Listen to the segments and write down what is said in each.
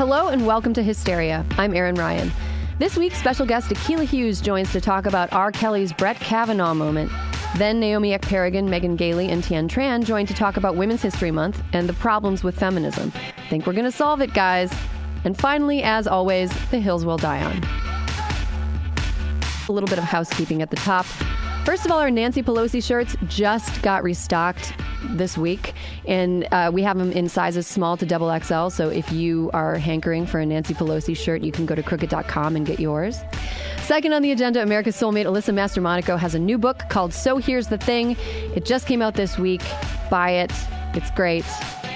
Hello and welcome to Hysteria. I'm Erin Ryan. This week, special guest Akilah Hughes joins to talk about R. Kelly's Brett Kavanaugh moment. Then Naomi Ekperigin, Megan Gailey, and Tien Tran join to talk about Women's History Month and the problems with feminism. Think we're going to solve it, guys. And finally, as always, the hills will die on. A little bit of housekeeping at the top. First of all, our Nancy Pelosi shirts just got restocked this week, and uh, we have them in sizes small to double XL. So if you are hankering for a Nancy Pelosi shirt, you can go to crooked.com and get yours. Second on the agenda, America's soulmate Alyssa Mastromonaco has a new book called So Here's the Thing. It just came out this week. Buy it. It's great.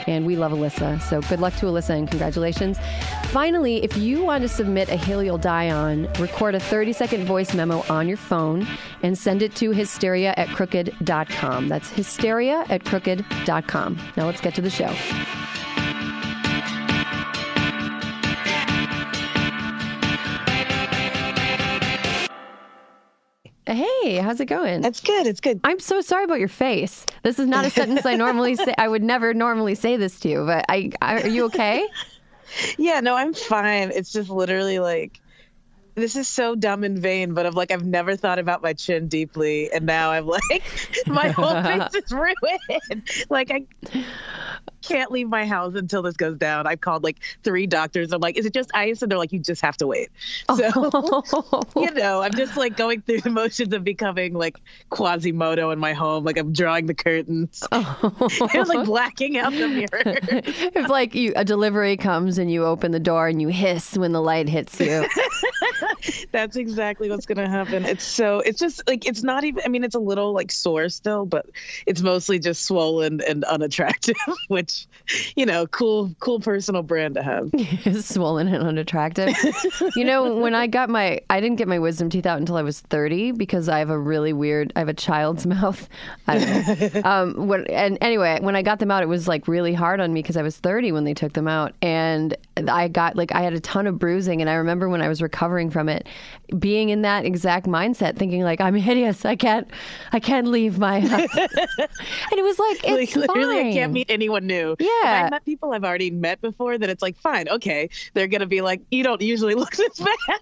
And we love Alyssa. So good luck to Alyssa and congratulations. Finally, if you want to submit a Hill You'll Die On, record a 30 second voice memo on your phone and send it to hysteria at crooked.com. That's hysteria at crooked.com. Now let's get to the show. Hey, how's it going? It's good. It's good. I'm so sorry about your face. This is not a sentence I normally say. I would never normally say this to you, but I, I are you okay? yeah, no, I'm fine. It's just literally like this is so dumb and vain, but I'm like I've never thought about my chin deeply, and now I'm like my whole face is ruined. Like I can't leave my house until this goes down. I've called like three doctors. I'm like, is it just ice? And they're like, you just have to wait. So, oh. you know, I'm just like going through the motions of becoming like Quasimodo in my home. Like I'm drawing the curtains. Oh. and like blacking out the mirror. if like you, a delivery comes and you open the door and you hiss when the light hits you. That's exactly what's going to happen. It's so, it's just like, it's not even, I mean, it's a little like sore still, but it's mostly just swollen and unattractive, which you know, cool, cool personal brand to have. Swollen and unattractive. you know, when I got my, I didn't get my wisdom teeth out until I was 30 because I have a really weird, I have a child's mouth. um, when, and anyway, when I got them out, it was like really hard on me because I was 30 when they took them out. And I got like, I had a ton of bruising. And I remember when I was recovering from it, being in that exact mindset, thinking like, I'm hideous. I can't, I can't leave my house. and it was like, it's like, literally, fine. I can't meet anyone new. Yeah. I met people I've already met before that it's like, fine, okay. They're going to be like, you don't usually look this bad.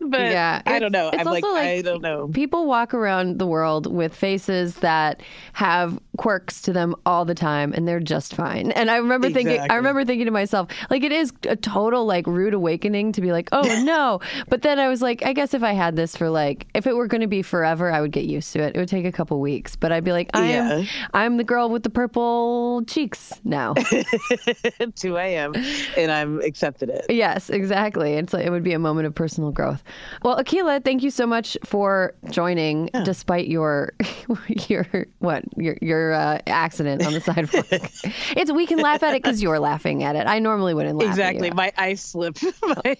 But yeah, I don't know. I'm like, like, I don't know. People walk around the world with faces that have quirks to them all the time, and they're just fine. And I remember exactly. thinking, I remember thinking to myself, like, it is a total like rude awakening to be like, oh no. but then I was like, I guess if I had this for like, if it were going to be forever, I would get used to it. It would take a couple weeks, but I'd be like, I yeah. am, I'm the girl with the purple cheeks now. 2 a.m. and I'm accepted it. Yes, exactly. It's like, it would be a moment of personal personal growth. Well, Akilah, thank you so much for joining, yeah. despite your your what your your uh, accident on the sidewalk. it's we can laugh at it because you're laughing at it. I normally wouldn't laugh. Exactly, my ice slip, my,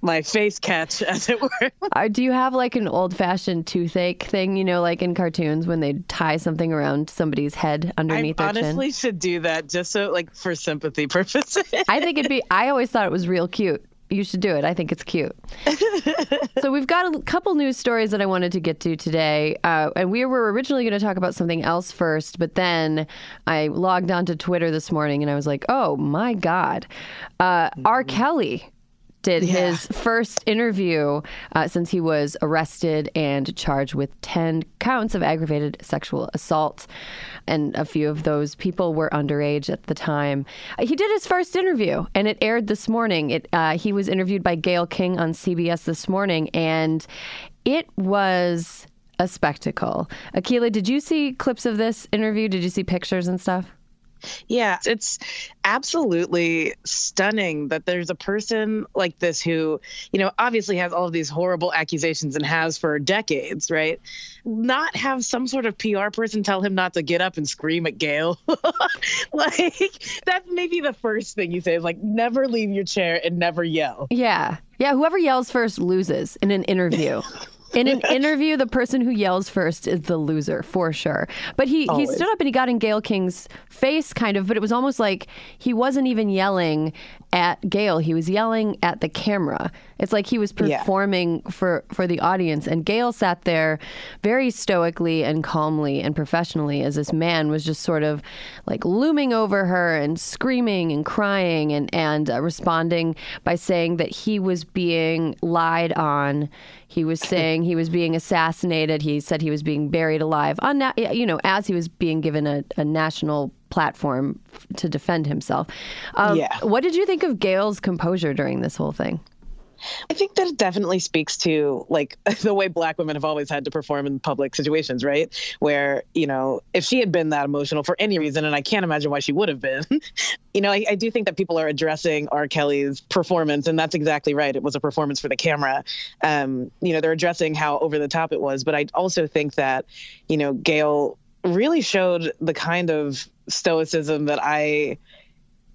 my face catch, as it were. Uh, do you have like an old fashioned toothache thing? You know, like in cartoons when they tie something around somebody's head underneath I their honestly chin. should do that just so like for sympathy purposes. I think it'd be. I always thought it was real cute you should do it. I think it's cute. so we've got a couple news stories that I wanted to get to today, uh, and we were originally going to talk about something else first, but then I logged onto Twitter this morning and I was like, "Oh my God, uh, R. Mm-hmm. Kelly." Did yeah. his first interview uh, since he was arrested and charged with 10 counts of aggravated sexual assault and a few of those people were underage at the time. He did his first interview, and it aired this morning. It uh, he was interviewed by Gayle King on CBS this morning, and it was a spectacle. Akilah, did you see clips of this interview? Did you see pictures and stuff? Yeah, it's absolutely stunning that there's a person like this who, you know, obviously has all of these horrible accusations and has for decades, right? Not have some sort of PR person tell him not to get up and scream at Gayle. like, that's maybe the first thing you say is like, never leave your chair and never yell. Yeah. Yeah. Whoever yells first loses in an interview. In an interview, the person who yells first is the loser for sure. But he, he stood up and he got in Gayle King's face, kind of, but it was almost like he wasn't even yelling at Gayle. He was yelling at the camera. It's like he was performing yeah. for, for the audience. And Gayle sat there very stoically and calmly and professionally as this man was just sort of like looming over her and screaming and crying and, and uh, responding by saying that he was being lied on he was saying he was being assassinated. He said he was being buried alive. On you know, as he was being given a, a national platform to defend himself. Um, yeah. What did you think of Gayle's composure during this whole thing? I think that it definitely speaks to like the way black women have always had to perform in public situations, right? Where, you know, if she had been that emotional for any reason, and I can't imagine why she would have been, you know, I, I, do think that people are addressing R. Kelly's performance, and that's exactly right. It was a performance for the camera. Um, you know, they're addressing how over the top it was, but I also think that, you know, Gayle really showed the kind of stoicism that I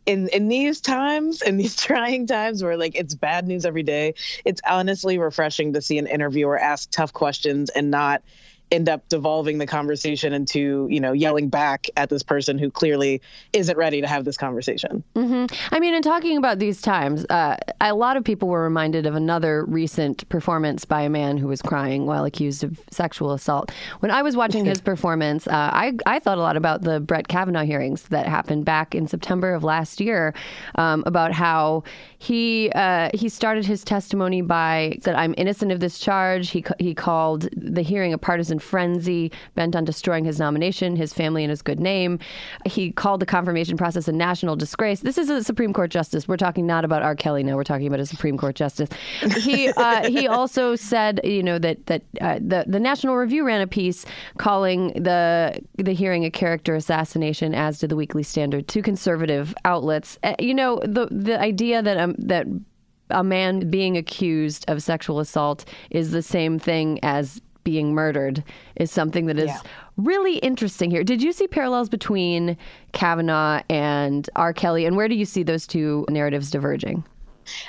in in these times in these trying times where like it's bad news every day it's honestly refreshing to see an interviewer ask tough questions and not end up devolving the conversation into you know yelling back at this person who clearly isn't ready to have this conversation. Mm-hmm. i mean in talking about these times uh, a lot of people were reminded of another recent performance by a man who was crying while accused of sexual assault. When i was watching his performance uh, I, I thought a lot about the brett kavanaugh hearings that happened back in september of last year um, about how he uh, he started his testimony by said i'm innocent of this charge. He, he called the hearing a partisan frenzy bent on destroying his nomination, his family, and his good name. He called the confirmation process a national disgrace. This is a Supreme Court justice. We're talking not about R. Kelly now. We're talking about a Supreme Court justice. He uh, he also said, you know, that that uh, the the National Review ran a piece calling the the hearing a character assassination, as did the Weekly Standard, two conservative outlets. Uh, you know, the the idea that um, that a man being accused of sexual assault is the same thing as being murdered is something that is yeah. really interesting here. Did you see parallels between Kavanaugh and R. Kelly, and where do you see those two narratives diverging?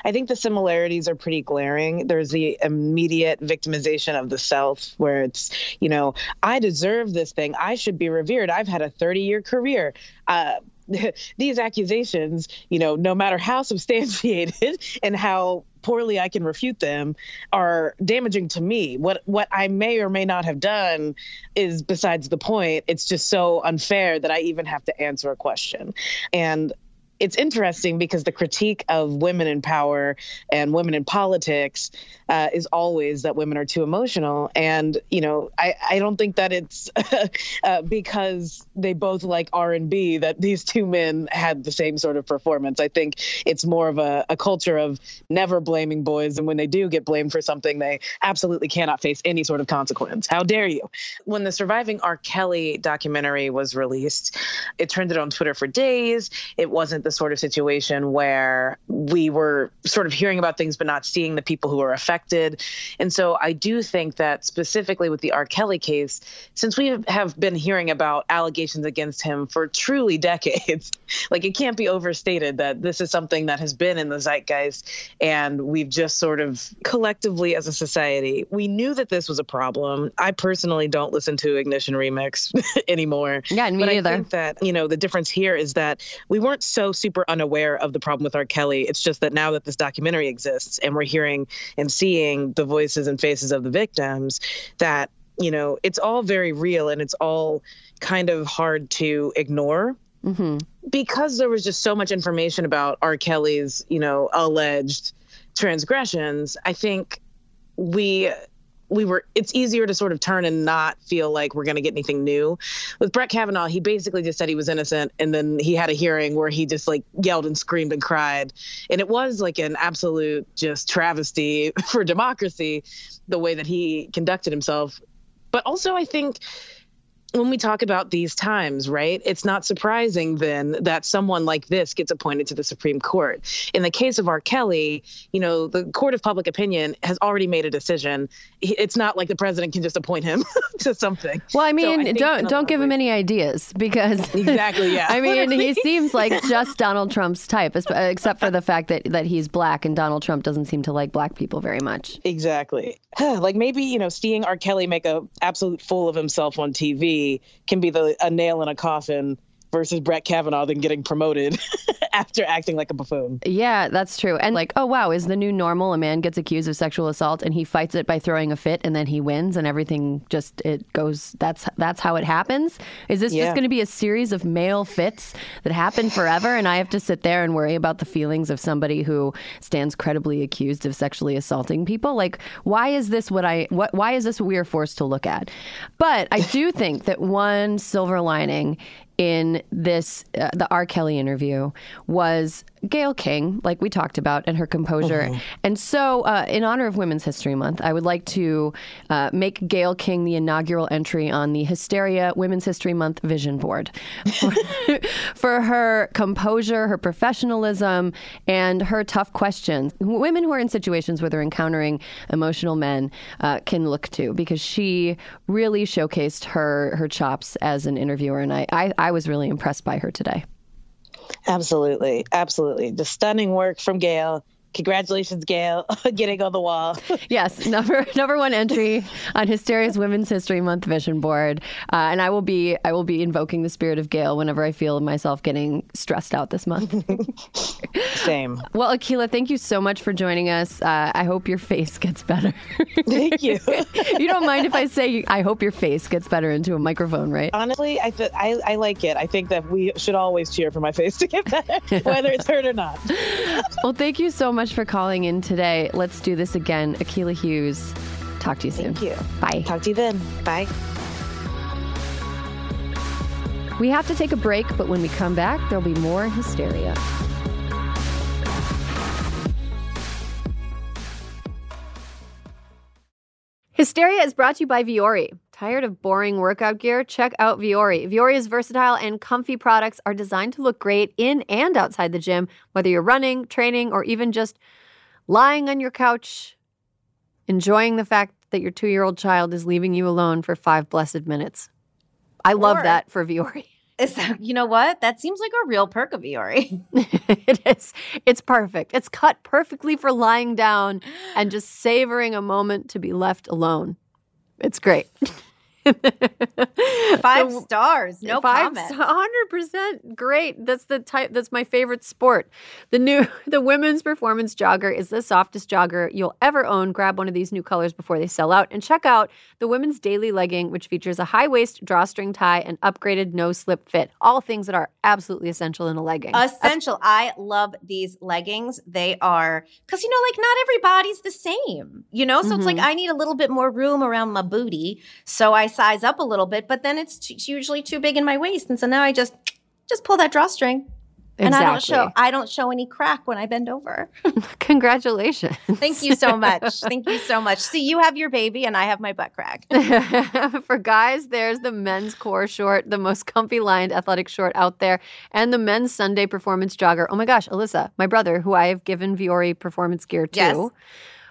I think the similarities are pretty glaring. There's the immediate victimization of the self, where it's, you know, I deserve this thing. I should be revered. I've had a 30 year career. Uh, these accusations, you know, no matter how substantiated and how poorly I can refute them, are damaging to me. What what I may or may not have done is besides the point. It's just so unfair that I even have to answer a question. And it's interesting because the critique of women in power and women in politics uh, is always that women are too emotional. And you know, I, I don't think that it's uh, because they both like R and B that these two men had the same sort of performance. I think it's more of a, a culture of never blaming boys, and when they do get blamed for something, they absolutely cannot face any sort of consequence. How dare you? When the surviving R. Kelly documentary was released, it trended on Twitter for days. It wasn't the sort of situation where we were sort of hearing about things but not seeing the people who were affected. And so I do think that specifically with the R. Kelly case, since we have been hearing about allegations against him for truly decades, like it can't be overstated that this is something that has been in the zeitgeist and we've just sort of collectively as a society, we knew that this was a problem. I personally don't listen to Ignition Remix anymore. Yeah, me but. I think that, you know, the difference here is that we weren't so super unaware of the problem with R. Kelly. It's just that now that this documentary exists and we're hearing and seeing the voices and faces of the victims, that, you know, it's all very real and it's all kind of hard to ignore. Mm-hmm. Because there was just so much information about R. Kelly's, you know, alleged transgressions, I think we we were it's easier to sort of turn and not feel like we're going to get anything new. With brett kavanaugh he basically just said he was innocent and then he had a hearing where he just like yelled and screamed and cried. And it was like an absolute just travesty for democracy the way that he conducted himself. But also i think when we talk about these times, right, it's not surprising then that someone like this gets appointed to the Supreme Court. In the case of R. Kelly, you know, the court of public opinion has already made a decision. It's not like the president can just appoint him to something. Well, I mean, so I don't don't give him any ideas because exactly, yeah. I mean, he seems like just Donald Trump's type, uh, except for the fact that that he's black, and Donald Trump doesn't seem to like black people very much. Exactly. like maybe you know, seeing R. Kelly make a absolute fool of himself on TV can be the a nail in a coffin versus Brett Kavanaugh than getting promoted after acting like a buffoon. Yeah, that's true. And like, oh wow, is the new normal a man gets accused of sexual assault and he fights it by throwing a fit and then he wins and everything just it goes that's that's how it happens? Is this yeah. just going to be a series of male fits that happen forever and I have to sit there and worry about the feelings of somebody who stands credibly accused of sexually assaulting people? Like, why is this what I what why is this what we are forced to look at? But I do think that one silver lining in this uh, the R. Kelly interview was Gayle King, like we talked about, and her composure. Uh-huh. And so, uh, in honor of Women's History Month, I would like to uh, make Gayle King the inaugural entry on the Hysteria Women's History Month vision board for, for her composure, her professionalism, and her tough questions. Women who are in situations where they're encountering emotional men uh, can look to because she really showcased her her chops as an interviewer, and I, I, I was really impressed by her today. Absolutely. Absolutely. The stunning work from Gayle Congratulations, Gayle, getting on the wall. yes, number number one entry on Hysteria's Women's History Month vision board, uh, and I will be I will be invoking the spirit of Gayle whenever I feel myself getting stressed out this month. Same. Well, Akilah, thank you so much for joining us. Uh, I hope your face gets better. thank you. you don't mind if I say I hope your face gets better into a microphone, right? Honestly, I th- I, I like it. I think that we should always cheer for my face to get better, whether it's hurt or not. well, thank you so much much for calling in today. Let's do this again. Akilah Hughes, talk to you soon. Thank you. Bye. Talk to you then. Bye. We have to take a break, but when we come back, there'll be more hysteria. Hysteria is brought to you by Vuori. Tired of boring workout gear? Check out Vuori. Vuori's versatile and comfy products are designed to look great in and outside the gym, whether you're running, training, or even just lying on your couch, enjoying the fact that your two year old child is leaving you alone for five blessed minutes. I love that for. Is that, you know what? That seems like a real perk of Vuori. it is. It's perfect. It's cut perfectly for lying down and just savoring a moment to be left alone. It's great. five the, stars, no five, Hundred percent, great. That's the type. That's my favorite sport. The new, the women's performance jogger is the softest jogger you'll ever own. Grab one of these new colors before they sell out, and check out the women's daily legging, which features a high waist drawstring tie and upgraded no slip fit. All things that are absolutely essential in a legging. Essential. I love these leggings. They are because you know, like not everybody's the same. You know, so mm-hmm. it's like mm-hmm. I need a little bit more room around my booty, so I size up a little bit, but then it's t- usually too big in my waist, and so now I just just pull that drawstring. Exactly. And I don't show I don't show any crack when I bend over. Congratulations. Thank you so much. Thank you so much. See, you have your baby and I have my butt crack. For guys, there's the men's core short, the most comfy lined athletic short out there, and the men's Sunday performance jogger. Oh my gosh, Alyssa, my brother, who I have given Vuori performance gear to. Yes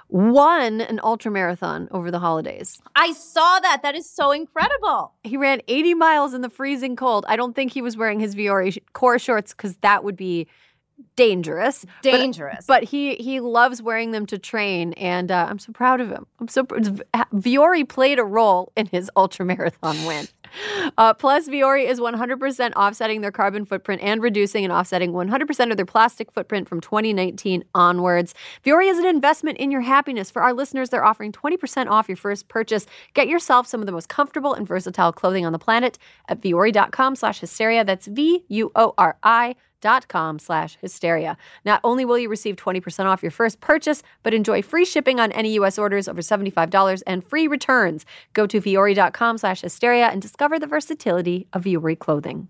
won an ultra marathon over the holidays. I saw that. That is so incredible. He ran 80 miles in the freezing cold. I don't think he was wearing his Vuori core shorts because that would be dangerous. Dangerous. But, but, he he loves wearing them to train, and uh, I'm so proud of him. I'm so Vuori played a role in his ultra marathon win. Uh, plus, Vuori is 100% offsetting their carbon footprint and reducing and offsetting 100% of their plastic footprint from 2019 onwards. Vuori is an investment in your happiness. For our listeners, they're offering 20% off your first purchase. Get yourself some of the most comfortable and versatile clothing on the planet at vuori.com slash hysteria. That's V-U-O-R-I dot com slash hysteria. Not only will you receive 20% off your first purchase, but enjoy free shipping on any U.S. orders over $75 and free returns. Go to vuori.com slash hysteria and discover the versatility of Vuori clothing.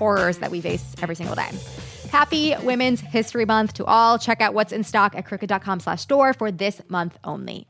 horrors that we face every single day. Happy Women's History Month to all. Check out what's in stock at crooked.com slash store for this month only.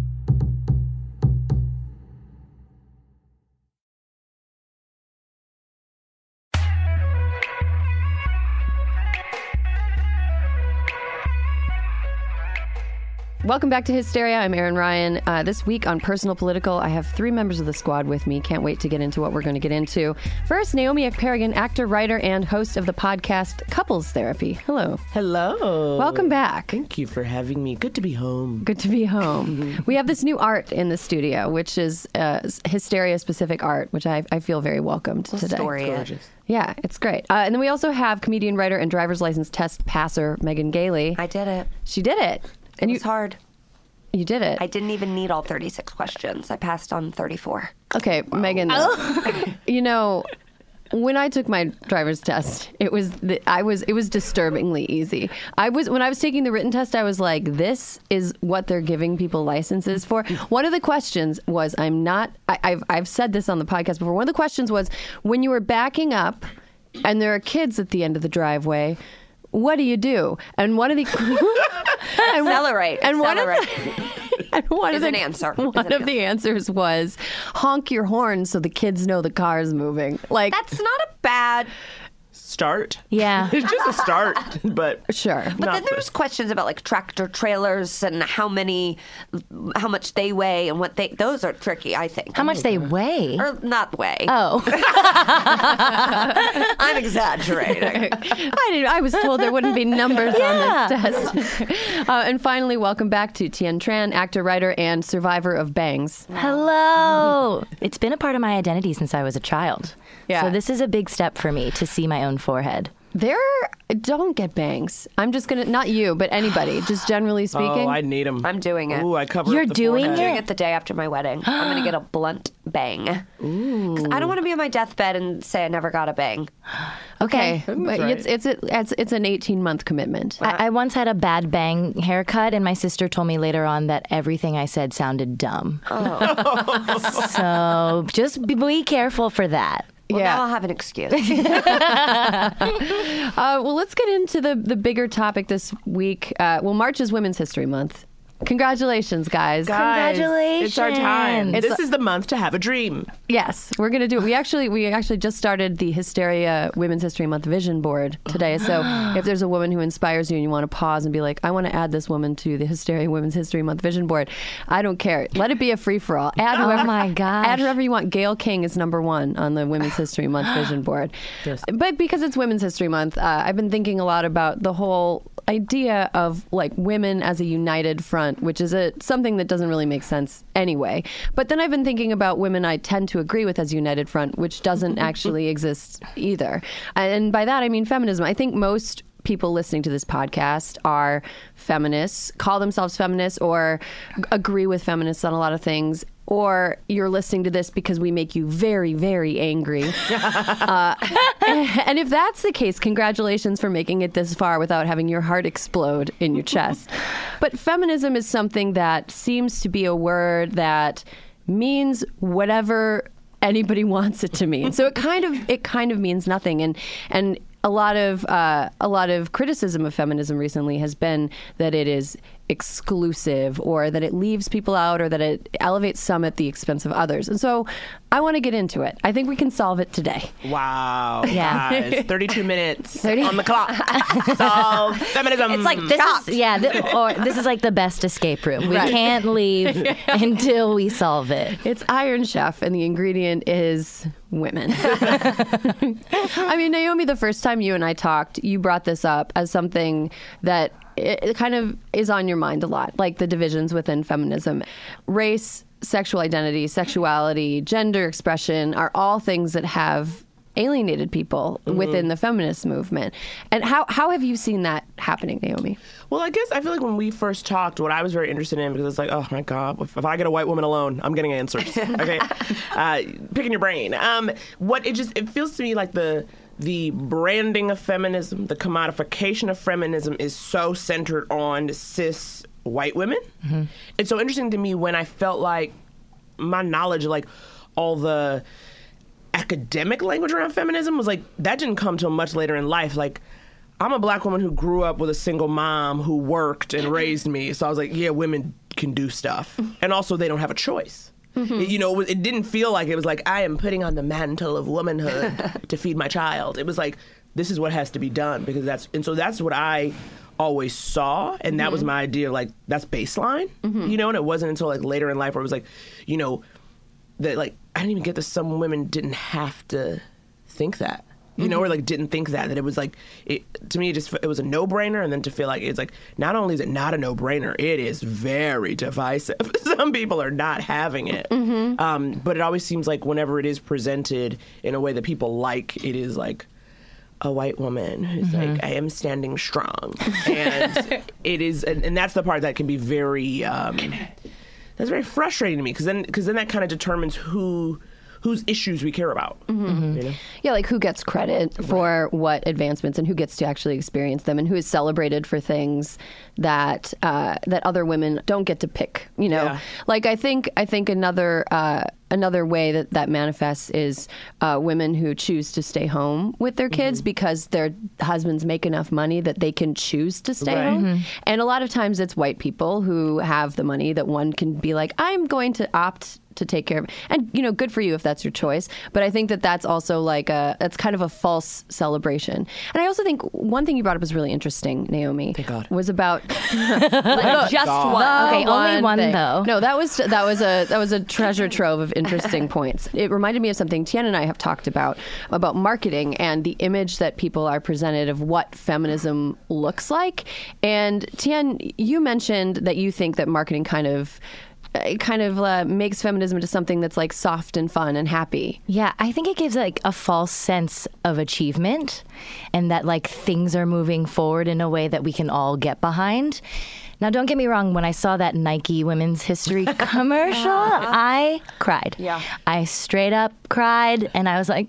Welcome back to Hysteria. I'm Erin Ryan. Uh, this week on Personal Political, I have three members of the squad with me. Can't wait to get into what we're going to get into. First, Naomi Ekperigin, actor, writer, and host of the podcast Couples Therapy. Hello. Hello. Welcome back. Thank you for having me. Good to be home. Good to be home. we have this new art in the studio, which is uh, hysteria specific art, which I, I feel very welcomed today. Story it. Gorgeous. Yeah, it's great. Uh, and then we also have comedian, writer, and driver's license test passer Megan Gailey. I did it. she did it. It was hard. You did it. I didn't even need all 36 questions. I passed on 34. Okay, Megan. Oh. you know, when I took my driver's test, it was the, I was it was disturbingly easy. I was when I was taking the written test, I was like, this is what they're giving people licenses for. One of the questions was, I'm not. I, I've I've said this on the podcast before. One of the questions was when you were backing up, and there are kids at the end of the driveway. What do you do? And one of the and Accelerate, And one of the, and one Is of an answer. One an of the answers was honk your horn so the kids know the car's moving. Like That's not a bad. Start. Yeah. It's just a start, but sure. But then there's questions about like tractor trailers and how many, how much they weigh and what they. Those are tricky, I think. How much they weigh? Or not weigh. Oh, I'm exaggerating. I didn't. I was told there wouldn't be numbers on this test. uh, and finally, welcome back to Tien Tran, actor, writer, and survivor of bangs. Hello. It's been a part of my identity since I was a child. Yeah. So this is a big step for me to see my own forehead. There, don't get bangs. I'm just gonna not you, but anybody. Just generally oh, speaking. oh, I need them. I'm doing it. Ooh, I cover. You're up the doing forehead. it? doing it the day after my wedding. I'm gonna get a blunt bang. 'Cause I don't want to be on my deathbed and say I never got a bang. okay, but right. it's it's a, it's it's an 18 month commitment. I, I once had a bad bang haircut, and my sister told me later on that everything I said sounded dumb. Oh. so just be, be careful for that. Well, Yeah. now I'll have an excuse. Uh, well, let's get into the the bigger topic this week. Uh, well, March is Women's History Month. Congratulations, guys. Guys, It's our time. Congratulations. this is the month to have a dream. Yes, we're gonna do it. We actually we actually just started the Hysteria Women's History Month vision board today. So if there's a woman who inspires you and you want to pause and be like, I want to add this woman to the Hysteria Women's History Month vision board, I don't care. Let it be a free for all. Add whoever. my gosh. Add whoever you want. Gayle King is number one on the Women's History Month vision board. But because it's Women's History Month, uh, I've been thinking a lot about the whole idea of like women as a united front, which is a something that doesn't really make sense anyway. But then I've been thinking about women I tend to agree with as united front, which doesn't actually exist either. And by that I mean feminism. I think most people listening to this podcast are feminists, call themselves feminists, or agree with feminists on a lot of things. Or you're listening to this because we make you very, very angry. Uh, and if that's the case, congratulations for making it this far without having your heart explode in your chest. But feminism is something that seems to be a word that means whatever anybody wants it to mean. So it kind of it kind of means nothing. And and a lot of uh, a lot of criticism of feminism recently has been that it is exclusive or that it leaves people out or that it elevates some at the expense of others. And so I want to get into it. I think we can solve it today. Wow. Yeah. Guys, 32 minutes 30 on the clock. Solve feminism. It's like this is yeah, th- or this is like the best escape room. We Right. can't leave until we solve it. It's Iron Chef, and the ingredient is women. I mean, Naomi, the first time you and I talked, you brought this up as something that it, it kind of is on your mind a lot, like the divisions within feminism. Race, sexual identity, sexuality, gender expression are all things that have alienated people within the feminist movement. And how, how have you seen that happening, Naomi? Well, I guess I feel like when we first talked, what I was very interested in because it's like, oh my god, if, if I get a white woman alone, I'm getting answers. Okay, uh, picking your brain. Um, what it just it feels to me like the the branding of feminism, the commodification of feminism is so centered on cis white women. Mm-hmm. It's so interesting to me when I felt like my knowledge, like all the academic language around feminism was like that didn't come till much later in life. Like I'm a black woman who grew up with a single mom who worked and raised me. So I was like, yeah, women can do stuff. And also they don't have a choice. It- you know, it, didn't feel like it was like I am putting on the mantle of womanhood to feed my child. It was like this is what has to be done because that's and so that's what I always saw and that was mm-hmm. my idea like that's baseline. Mm-hmm. You know, and it wasn't until like later in life where it was like, you know, that like I didn't even get that some women didn't have to think that. You know, or like didn't think that that it was like it to me. It just it was a no brainer, and then to feel like it's like not only is it not a no brainer, it is very divisive. Some people are not having it, um, but it always seems like whenever it is presented in a way that people like, it is like a white woman who's like, I am standing strong, and it is, and, and that's the part that can be very. Um, that's very frustrating to me because then because then that kind of determines who whose issues we care about. You know? Yeah, like who gets credit for what advancements and who gets to actually experience them and who is celebrated for things that uh, that other women don't get to pick. You know, Yeah. like I think I think another uh, another way that that manifests is uh, women who choose to stay home with their kids because their husbands make enough money that they can choose to stay Right. home. And a lot of times it's white people who have the money that one can be like, I'm going to opt to take care of and you know good for you if that's your choice but i think that that's also like a that's kind of a false celebration and i also think one thing you brought up was really interesting naomi Thank God. was about Like, just one. Okay, only one thing. though. no that was that was a that was a treasure trove of interesting points it reminded me of something tien and i have talked about about marketing and the image that people are presented of what feminism looks like and tien you mentioned that you think that marketing kind of it kind of uh, makes feminism into something that's like soft and fun and happy. Yeah, I think it gives like a false sense of achievement and that like things are moving forward in a way that we can all get behind. Now, don't get me wrong, when I saw that Nike women's history commercial, I cried. Yeah. I straight up cried and I was like,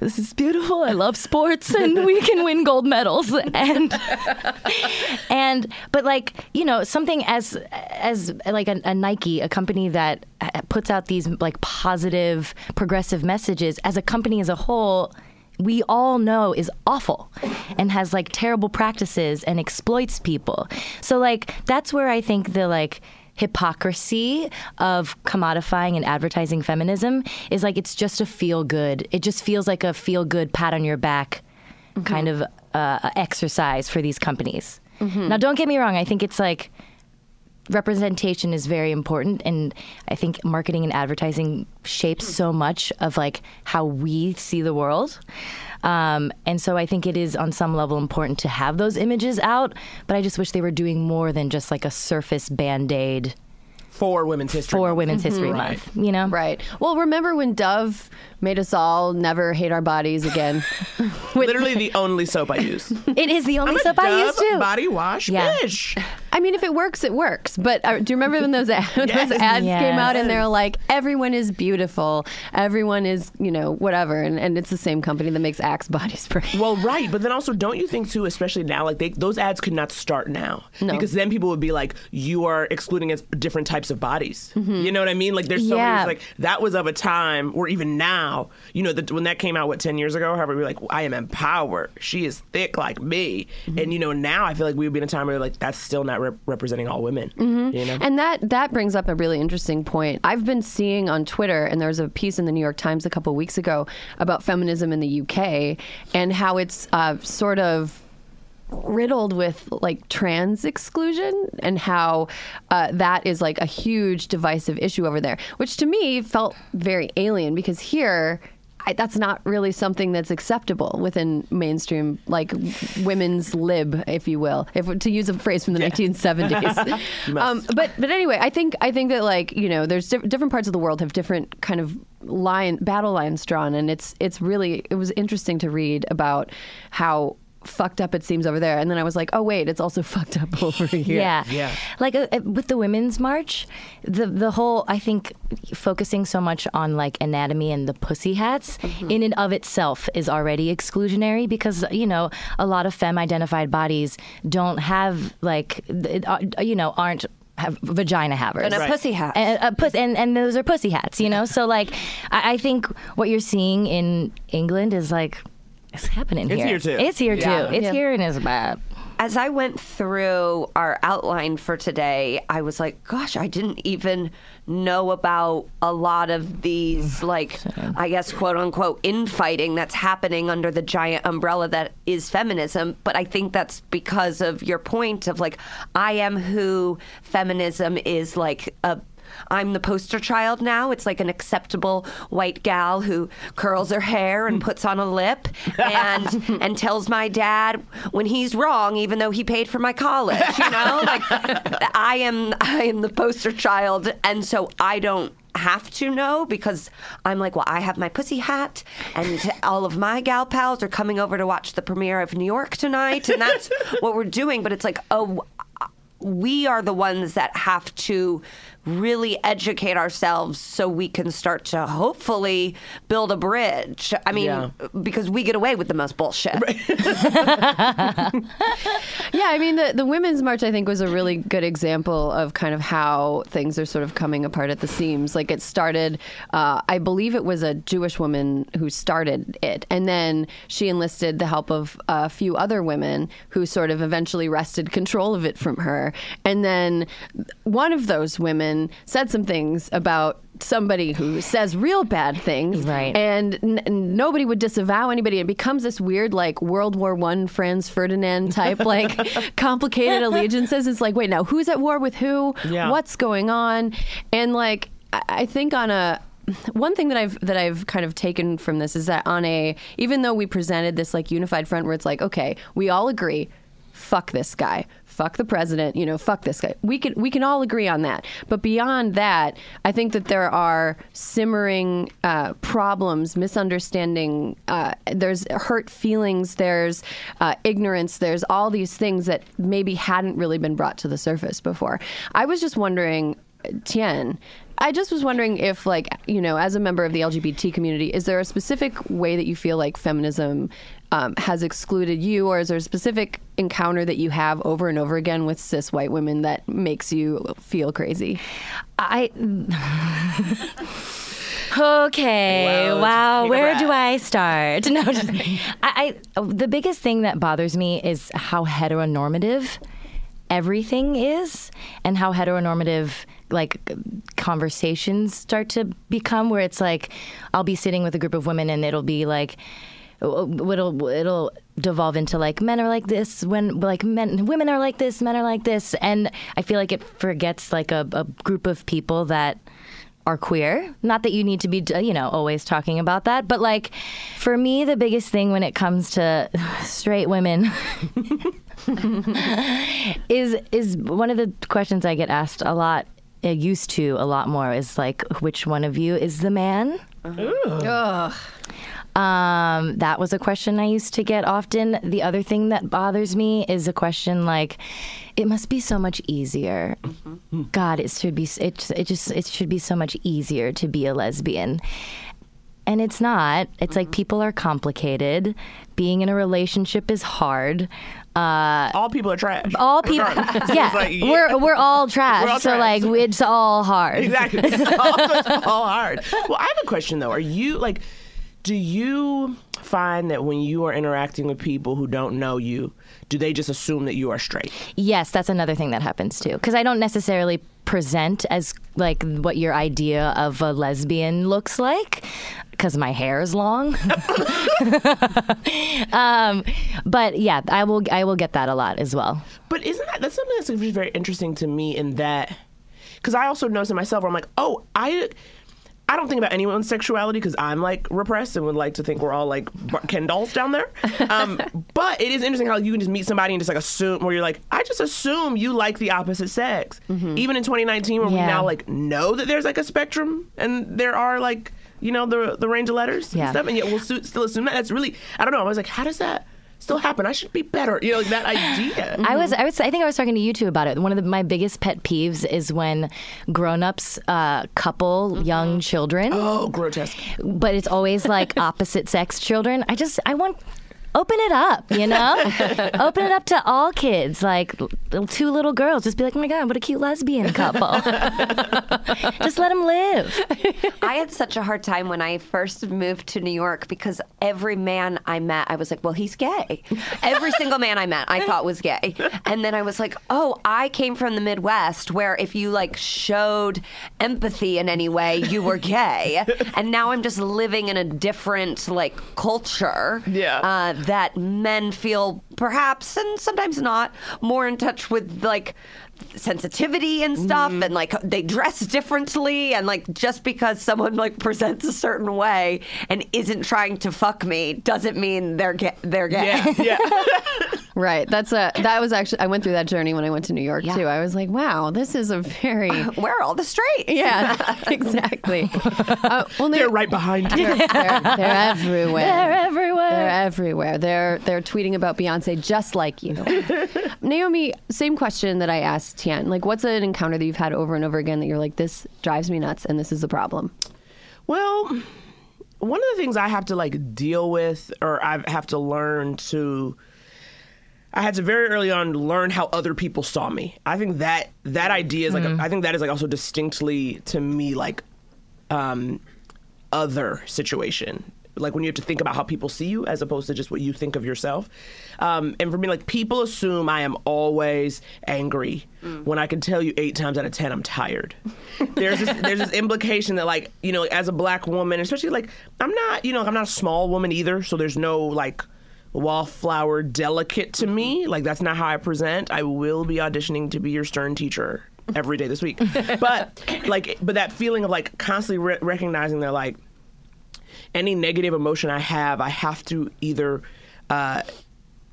this is beautiful. I love sports and we can win gold medals. And and but like, you know, something as as like a, a Nike, a company that uh, puts out these like positive progressive messages as a company as a whole we all know is awful and has like terrible practices and exploits people. So like that's where I think the like hypocrisy of commodifying and advertising feminism is like it's just a feel good. It just feels like a feel good pat on your back kind of uh, exercise for these companies. Now don't get me wrong, I think it's like representation is very important and i think marketing and advertising shapes so much of like how we see the world um, and so i think it is on some level important to have those images out but i just wish they were doing more than just like a surface band-aid For Women's History. for Month. women's history Right. month you know Right. Well, remember when Dove made us all never hate our bodies again? Literally the only soap I use. it is the only I'm a soap i use too body wash Yeah. bitch. I mean, if it works, it works. But uh, do you remember when those, ad- Yes. those ads came out and they're like, everyone is beautiful, everyone is, you know, whatever. And, and it's the same company that makes Axe body spray. Well, right, but then also, don't you think too, especially now, like they, those ads could not start now because then people would be like, "You are excluding different types of bodies." You know what I mean? Like there's so Yeah. many like that was of a time, or even now, you know, that when that came out, what ten years ago, however, we were like, "I am empowered. She is thick like me," and you know, now I feel like we would be in a time where like that's still not rep- representing all women. Mm-hmm. You know, And that that brings up a really interesting point. I've been seeing on Twitter, and there was a piece in the New York Times a couple weeks ago about feminism in the UK and how it's uh, sort of riddled with like trans exclusion and how uh, that is like a huge divisive issue over there, which to me felt very alien because here. I, that's not really something that's acceptable within mainstream, like women's lib, if you will, if to use a phrase from the 1970s. um, but but anyway, I think I think that like you know, there's diff- different parts of the world have different kind of line battle lines drawn, and it's it's really it was interesting to read about how fucked up it seems over there, and then I was like, oh wait, it's also fucked up over here. Yeah, Yeah. Like uh, uh, with the women's march, the the whole I think focusing so much on like anatomy and the pussy hats in and of itself is already exclusionary because you know a lot of femme identified bodies don't have like th- uh, you know aren't have vagina havers And a Right. pussy hat. and, uh, pus- and and those are pussy hats you know so like I, I think what you're seeing in England is like it's happening It's here here, too. it's here Yeah. too it's Yeah. here and it's bad as I went through our outline for today, I was like, gosh, I didn't even know about a lot of these, like, I guess, quote unquote, infighting that's happening under the giant umbrella that is feminism. But I think that's because of your point of, like, I am who feminism is, like, a I'm the poster child now. It's like an acceptable white gal who curls her hair and puts on a lip and and tells my dad when he's wrong, even though he paid for my college. You know, like I am I am the poster child, and so I don't have to know because I'm like, well, I have my pussy hat, and all of my gal pals are coming over to watch the premiere of New York tonight, and that's what we're doing. But it's like, oh, we are the ones that have to really educate ourselves so we can start to hopefully build a bridge. I mean, Yeah. because we get away with the most bullshit. Yeah, I mean the the women's march I think was a really good example of kind of how things are sort of coming apart at the seams. Like it started, uh, I believe it was a Jewish woman who started it, and then she enlisted the help of a few other women who sort of eventually wrested control of it from her. And then one of those women said some things about somebody who says real bad things. Right. and n- nobody would disavow anybody. It becomes this weird like world war one franz ferdinand type like complicated allegiances. It's like wait now who's at war with who? Yeah. what's going on? And like I, I think on a one thing that I've that I've kind of taken from this is that on a even though we presented this like unified front where it's like okay we all agree fuck this guy fuck the president you know fuck this guy. We can we can all agree on that. But beyond that i think that there are simmering uh, problems misunderstanding uh, there's hurt feelings there's uh, ignorance there's all these things that maybe hadn't really been brought to the surface before. I was just wondering Tien, I just was wondering if, like, you know, as a member of the LGBT community, is there a specific way that you feel like feminism um, has excluded you, or is there a specific encounter that you have over and over again with cis white women that makes you feel crazy? I. okay. Well, wow. Where do I start? No. Just, I, I. The biggest thing that bothers me is how heteronormative everything is, and how heteronormative like conversations start to become. Where it's like, I'll be sitting with a group of women, and it'll be like it'll it'll devolve into like men are like this when like men women are like this men are like this. And i feel like it forgets like a, a group of people that are queer. Not that you need to be you know always talking about that but like for me the biggest thing when it comes to straight women is is one of the questions i get asked a lot uh, used to a lot more is like which one of you is the man um, that was a question I used to get often. The other thing that bothers me is a question like, "It must be so much easier." God, it should be. It it just it should be so much easier to be a lesbian. And it's not. It's like people are complicated. Being in a relationship is hard. Uh, all people are trash. all people, yeah, like, yeah. we're we're all trash. We're all so trash. like, it's all hard. Exactly. it's all, it's all hard. Well, I have a question though. Are you like? Do you find that when you are interacting with people who don't know you, do they just assume that you are straight? Yes, that's another thing that happens too. Because I don't necessarily present as like what your idea of a lesbian looks like. Because my hair is long, um, but yeah, I will. I will get that a lot as well. But isn't that that's something that's very interesting to me in that because I also notice it myself where I'm like, oh, I I don't think about anyone's sexuality because I'm like repressed and would like to think we're all like Ken dolls down there. Um, but it is interesting how you can just meet somebody and just like assume where you're like, I just assume you like the opposite sex. Even in 2019, where we now like know that there's like a spectrum and there are like you know the the range of letters Yeah. and stuff, and yet we'll su- still assume that. That's really I don't know. I was like, how does that still happen? I should be better. You know, like that idea. I was, I was, I think I was talking to you two about it. One of the, my biggest pet peeves is when grown-ups uh, couple young children, oh, grotesque. but it's always like opposite sex children. I just, I want. Open it up, you know? Open it up to all kids, like two little girls. Just be like, oh my God, what a cute lesbian couple. just let them live. I had such a hard time when I first moved to New York because every man I met, I was like, well, he's gay. Every single man I met, I thought was gay. And then I was like, oh, I came from the Midwest where if you like showed empathy in any way, you were gay. And now I'm just living in a different like culture. Yeah. Uh, that men feel perhaps and sometimes not more in touch with like sensitivity and stuff Mm-hmm. and like they dress differently and like just because someone like presents a certain way and isn't trying to fuck me doesn't mean they're gay they're gay Yeah, yeah. Right. That's a that was actually I went through that journey when I went to New York Yeah. too. I was like, wow, this is a very where are all the straight yeah, exactly. Uh, well, They're right behind you. They're, they're everywhere. They're everywhere. They're everywhere. They're they're tweeting about Beyonce just like you. Naomi, same question that I asked Tien. Like, what's an encounter that you've had over and over again that you're like, this drives me nuts, and this is the problem? Well, one of the things I have to like deal with, or I have to learn to, I had to very early on learn how other people saw me. I think that that idea is like, I think that is like also distinctly to me like, um, other situation. Like when you have to think about how people see you as opposed to just what you think of yourself. Um, and for me, like people assume I am always angry when I can tell you eight times out of ten I'm tired. there's this there's this implication that like you know as a black woman, especially like I'm not you know I'm not a small woman either, so there's no like wallflower delicate to me. Like that's not how I present. I will be auditioning to be your stern teacher every day this week. but like but that feeling of like constantly re- recognizing that like any negative emotion I have, I have to either uh,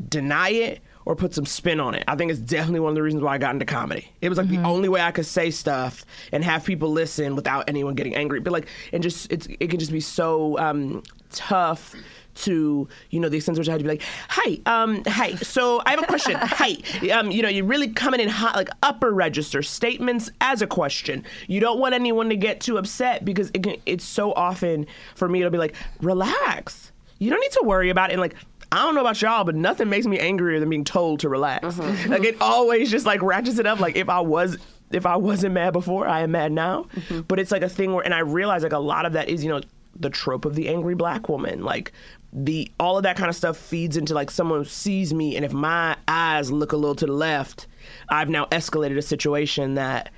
deny it or put some spin on it. I think it's definitely one of the reasons why I got into comedy. It was like the only way I could say stuff and have people listen without anyone getting angry. But like, and just it's it can just be so um, tough to you know the extent to which I had to be like, "Hi, um, hi. So I have a question. hi, um, you know, you're really coming in hot, like upper register statements as a question. You don't want anyone to get too upset because it can, it's so often for me it'll be like, relax. You don't need to worry about it. And like, I don't know about y'all, but nothing makes me angrier than being told to relax. Like it always just like ratchets it up. Like if I was if I wasn't mad before, I am mad now. But it's like a thing where, and I realize like a lot of that is you know the trope of the angry black woman. Like the all of that kind of stuff feeds into like someone sees me, and if my eyes look a little to the left, I've now escalated a situation that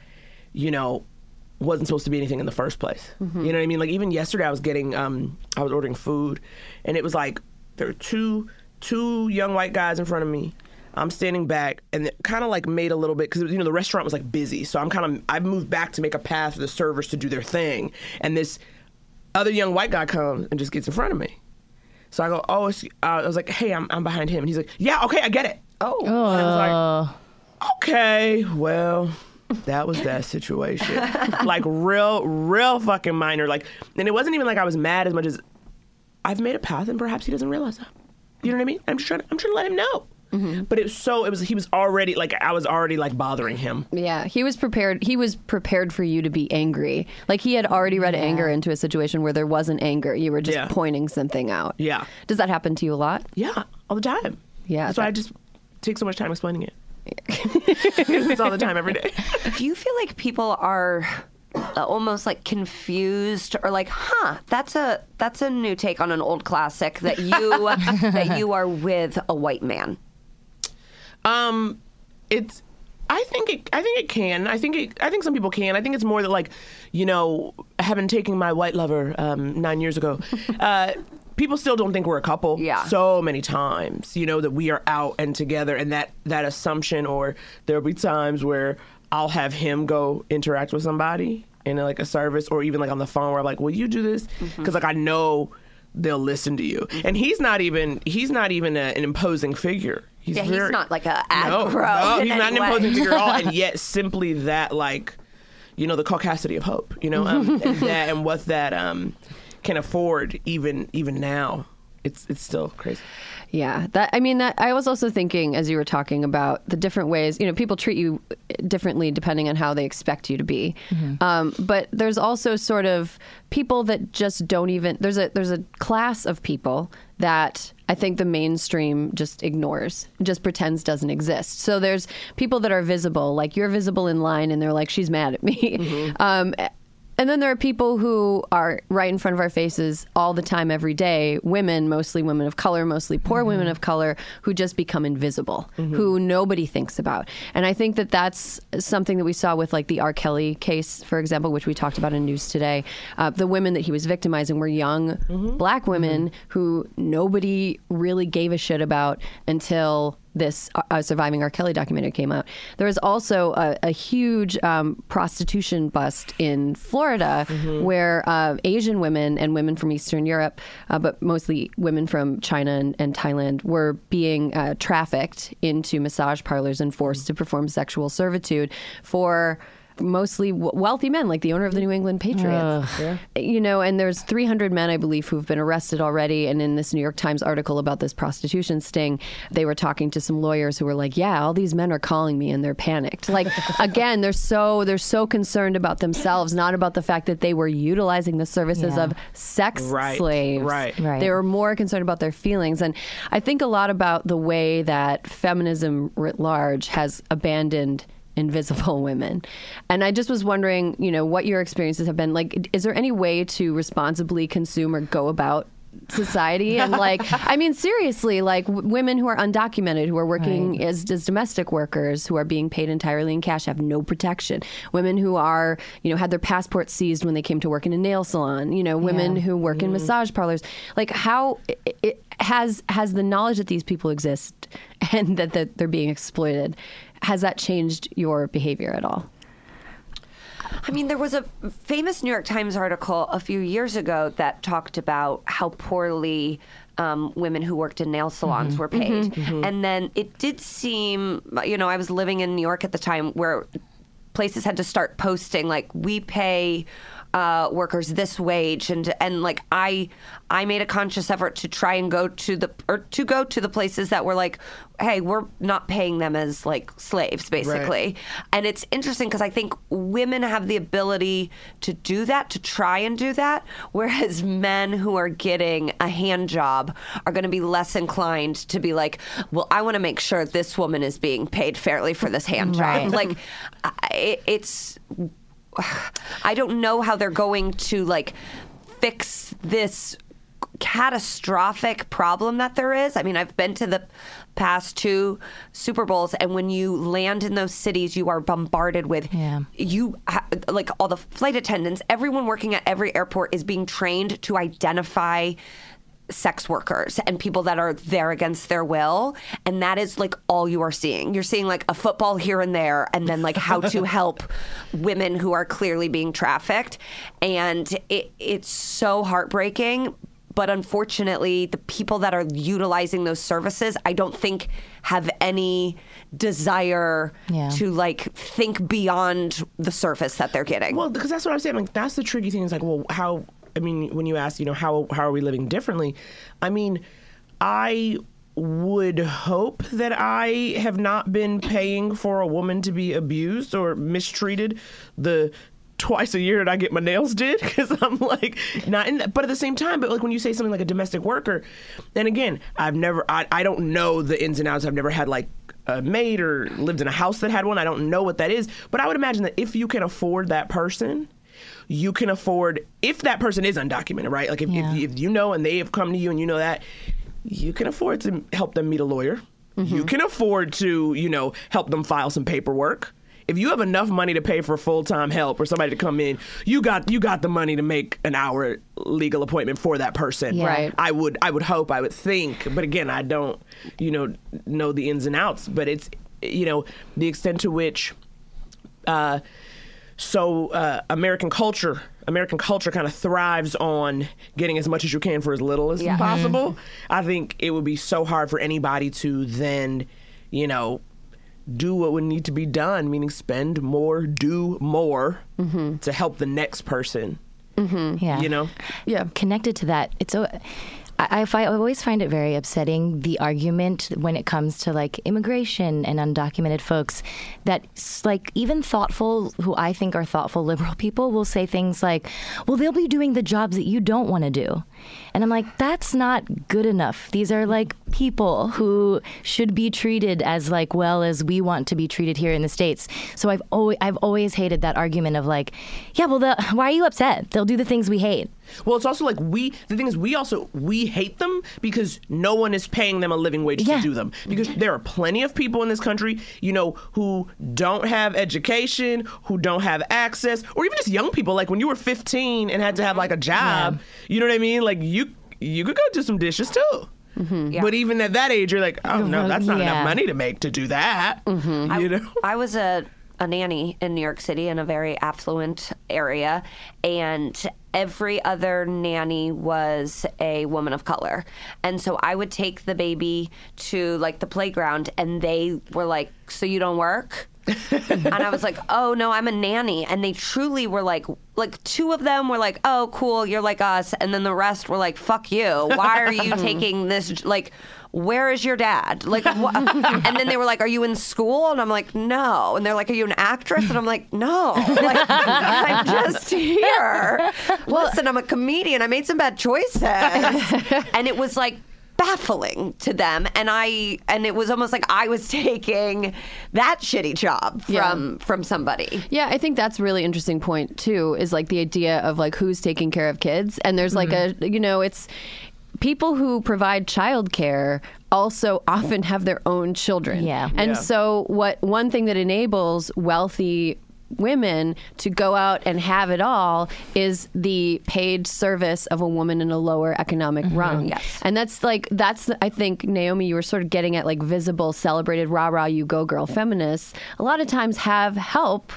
you know wasn't supposed to be anything in the first place. You know what I mean? Like even yesterday, I was getting, um, I was ordering food, and it was like there were two two young white guys in front of me. I'm standing back, and it kind of like made a little bit because you know the restaurant was like busy, so I'm kind of I've moved back to make a path for the servers to do their thing, and this other young white guy comes and just gets in front of me. So I go, oh, it's, uh, I was like, hey, I'm, I'm behind him, and he's like, yeah, okay, I get it. Oh, and I was like, okay, well, that was that situation. like real, real fucking minor. Like, and it wasn't even like I was mad as much as I've made a path, and perhaps he doesn't realize that. You know what I mean? I'm just trying. To, I'm trying to let him know. But it was so. It was. He was already like. I was already like bothering him. Yeah, he was prepared. He was prepared for you to be angry. Like he had already read anger into a situation where there wasn't anger. You were just Yeah. pointing something out. Yeah. Does that happen to you a lot? Yeah, all the time. Yeah, That's why that- I just take so much time explaining it. it's all the time, every day. do you feel like people are uh, almost like confused or like, huh, that's a that's a new take on an old classic that you that you are with a white man. Um, it's. I think it. I think it can. I think it. I think some people can. I think it's more that like, you know, having taken my white lover um, nine years ago, uh, people still don't think we're a couple. Yeah. So many times, you know, that we are out and together, and that that assumption, or there'll be times where I'll have him go interact with somebody in like a service, or even like on the phone, where I'm like, "Will you do this?" Because like I know they'll listen to you, and he's not even he's not even a, an imposing figure. He's Yeah, he's not like a no, aggro no, in he's not an imposing figure at all, and yet simply that, like, you know, the caucasity of hope, you know, um, and that and what that um, can afford even even now, it's it's still crazy. Yeah, that I mean that I was also thinking as you were talking about the different ways you know people treat you differently depending on how they expect you to be, um, but there's also sort of people that just don't even there's a there's a class of people that I think the mainstream just ignores, just pretends doesn't exist. So there's people that are visible, like you're visible in line, and they're like she's mad at me. Um, and then there are people who are right in front of our faces all the time, every day. Women, mostly women of color, mostly poor mm-hmm. women of color, who just become invisible, mm-hmm. who nobody thinks about. And I think that that's something that we saw with like the R. Kelly case, for example, which we talked about in news today. Uh, the women that he was victimizing were young mm-hmm. black women who nobody really gave a shit about until this uh, surviving R. Kelly documentary came out. There was also a, a huge um, prostitution bust in Florida, where uh, Asian women and women from Eastern Europe, uh, but mostly women from China and, and Thailand, were being uh, trafficked into massage parlors and forced to perform sexual servitude for mostly wealthy men like the owner of the New England Patriots. You know, and there's 300 men, I believe, who've been arrested already. And in this New York Times article about this prostitution sting, they were talking to some lawyers who were like, "Yeah, all these men are calling me, and they're panicked." Like, again, they're so they're so concerned about themselves, not about the fact that they were utilizing the services Yeah. of sex Right, slaves. right. Right. They were more concerned about their feelings, and I think a lot about the way that feminism writ large has abandoned invisible women. And I just was wondering, you know, what your experiences have been. Like. Is there any way to responsibly consume or go about society? And like i mean seriously like w- women who are undocumented who are working as, as domestic workers who are being paid entirely in cash have no protection. Women who are you know had their passports seized when they came to work in a nail salon. You know women who work in mm-hmm. massage parlors. Like how it, it has has the knowledge that these people exist and that, that they're being exploited has that changed your behavior at all I mean, there was a famous New York Times article a few years ago that talked about how poorly um, women who worked in nail salons mm-hmm. were paid. Mm-hmm. Mm-hmm. And then it did seem, you know, I was living in New York at the time where places had to start posting, like, we pay. Uh, workers this wage and and like I I made a conscious effort to try and go to the or to go to the places that were like hey we're not paying them as like slaves basically and it's interesting because I think women have the ability to do that, to try and do that, whereas men who are getting a hand job are going to be less inclined to be like, well, I want to make sure this woman is being paid fairly for this hand Right. job. Like, it- it's. I don't know how they're going to like fix this catastrophic problem that there is. I mean, I've been to the past two Super Bowls, and when you land in those cities, you are bombarded with Yeah. you like all the flight attendants, everyone working at every airport is being trained to identify sex workers and people that are there against their will and that is like all you are seeing you're seeing like a football here and there and then like how to help women who are clearly being trafficked and it, it's so heartbreaking but unfortunately the people that are utilizing those services i don't think have any desire Yeah. to like think beyond the surface that they're getting Well, because that's what I'm saying. Like that's the tricky thing. Is like, well, how? I mean, when you ask, you know, how how are we living differently? I mean, I would hope that I have not been paying for a woman to be abused or mistreated the twice a year that I get my nails did because I'm like not in that. But at the same time, but like when you say something like a domestic worker, then again, I've never, I, I don't know the ins and outs. I've never had like a maid or lived in a house that had one. I don't know what that is. But I would imagine that if you can afford that person, you can afford if that person is undocumented, right? Like if, Yeah. if, if you know and they have come to you and you know that, you can afford to help them meet a lawyer. You can afford to, you know, help them file some paperwork. If you have enough money to pay for full time help or somebody to come in, you got you got the money to make an hour legal appointment for that person. Yeah. Right. I would I would hope I would think, but again, I don't, you know, know the ins and outs. But it's you know the extent to which uh, so uh, American culture, American culture kind of thrives on getting as much as you can for as little as possible. Mm-hmm. I think it would be so hard for anybody to then, you know, do what would need to be done, meaning spend more, do more mm-hmm. to help the next person. Mm-hmm. Yeah. You know, Yeah. connected to that, it's a. I, I, always find it very upsetting the argument when it comes to like immigration and undocumented folks that like even thoughtful who I think are thoughtful liberal people will say things like, "Well, they'll be doing the jobs that you don't want to do," and I'm like, that's not good enough. These are like people who should be treated as like well as we want to be treated here in the states. So I've always I've always hated that argument of like, yeah, well, the, why are you upset? They'll do the things we hate. Well, it's also like we. The thing is, we also we hate them because no one is paying them a living wage Yeah. to do them. Because there are plenty of people in this country, you know, who don't have education, who don't have access, or even just young people. Like when you were 15 and had to have like a job, you know what I mean? Like you you could go do some dishes too. Mm-hmm. But even at that age, you're like, oh no, that's not Yeah. enough money to make to do that. Mm-hmm. You know. I was a, a nanny in New York City in a very affluent area, and every other nanny was a woman of color. And so I would take the baby to like the playground, and they were like, So you don't work? and I was like, "Oh no, I'm a nanny." And they truly were like, like two of them were like, "Oh, cool, you're like us," and then the rest were like, "Fuck you! Why are you taking this? Like, where is your dad? Like, what? and then they were like, "Are you in school?" And I'm like, "No." And they're like, "Are you an actress?" And I'm like, "No, like, I'm just here. Listen, I'm a comedian. I made some bad choices," and it was like baffling to them and i and it was almost like i was taking that shitty job from from somebody Yeah, I think that's a really interesting point too. Is like the idea of like who's taking care of kids, and there's like mm-hmm. a you know it's people who provide childcare also often have their own children. Yeah. and Yeah. so what one thing that enables wealthy women to go out and have it all is the paid service of a woman in a lower economic mm-hmm. rung. Yes. And that's like that's I think Naomi you were sort of getting at like visible celebrated rah rah you go girl feminists a lot of times have help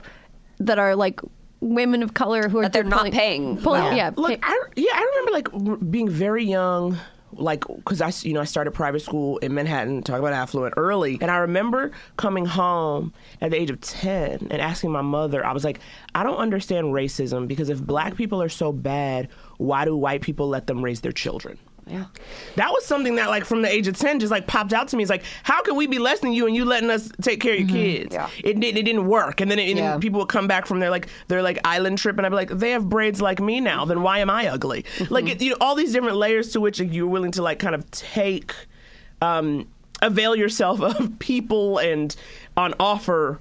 that are like women of color who are That they're not pulling- paying pulling- well. yeah, Look, pay- I, yeah, I remember like being very young, like because I you know, I started private school in Manhattan. Talk about affluent early, and I remember coming home at the age of ten and asking my mother. I was like, I don't understand racism because if black people are so bad, why do white people let them raise their children? Yeah That was something that, like, from the age of 10, just like popped out to me. It's like, how can we be less than you and you letting us take care of your kids? Yeah. It, didn't it didn't work. And then, it, and Yeah. people would come back from their, like, their, like, island trip, and I'd be like, they have braids like me now, then why am I ugly? Like, it, you know, all these different layers to which you're willing to, like, kind of take, um, avail yourself of people and on offer.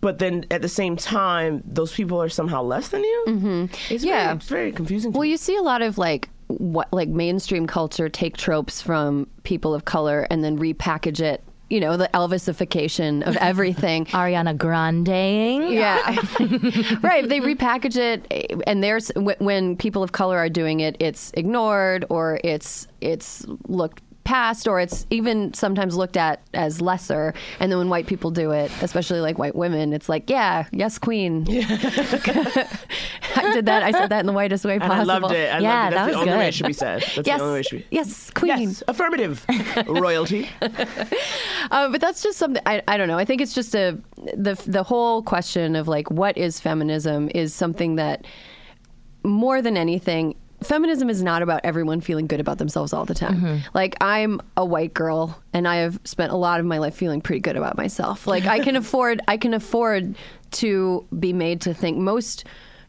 But then at the same time, those people are somehow less than you. Mm-hmm. It's Yeah. very, it's very confusing. to Well, me. you see a lot of like what like mainstream culture take tropes from people of color and then repackage it. You know, the Elvisification of everything. Ariana Grande. Yeah, right. They repackage it, and there's when people of color are doing it, it's ignored or it's it's looked past or it's even sometimes looked at as lesser. And then when white people do it, especially like white women, it's like, yeah, yes, queen. I did that. I said that in the whitest way and possible. I loved it. I Yeah, loved it. That's that the was only way good. it should be said. That's Yes, the only way it should be. yes, queen. Yes, affirmative. Royalty. Uh, but that's just something I, I don't know. I think it's just a the the whole question of like what is feminism is something that more than anything feminism is not about everyone feeling good about themselves all the time. Like I'm a white girl and I have spent a lot of my life feeling pretty good about myself. Like I can afford I can afford to be made to think most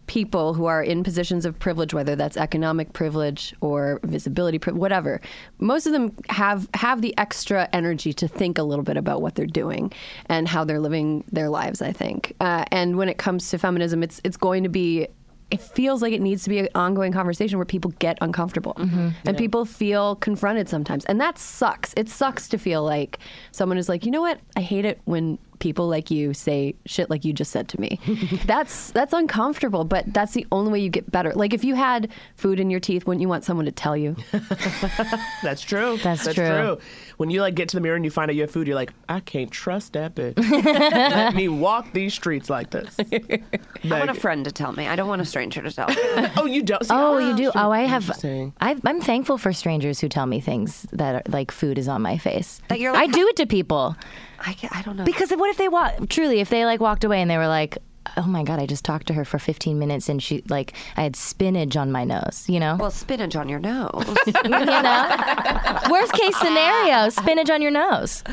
people who are in positions of privilege whether that's economic privilege or visibility whatever most of them have have the extra energy to think a little bit about what they're doing and how they're living their lives i think uh, and when it comes to feminism it's it's going to be it feels like it needs to be an ongoing conversation where people get uncomfortable mm-hmm. and people feel confronted sometimes. And that sucks. It sucks to feel like someone is like, you know what? I hate it when people like you say shit like you just said to me. that's that's uncomfortable, but that's the only way you get better. Like if you had food in your teeth, wouldn't you want someone to tell you? That's true. That's true. When you like get to the mirror and you find out you have food, you're like, I can't trust that bitch. Let me walk these streets like this. I want a friend to tell me. I don't want a stranger to tell me. oh, you don't. See, Oh, you ah, do. Oh, I have. Interesting. I, I'm thankful for strangers who tell me things that are like food is on my face. That you're Like, I do it to people I, ca- I don't know. because what if they walk? Truly, if they like walked away and they were like, "Oh my god, I just talked to her for 15 minutes and she like I had spinach on my nose," you know? well, spinach on your nose. you know? Worst case scenario, spinach on your nose.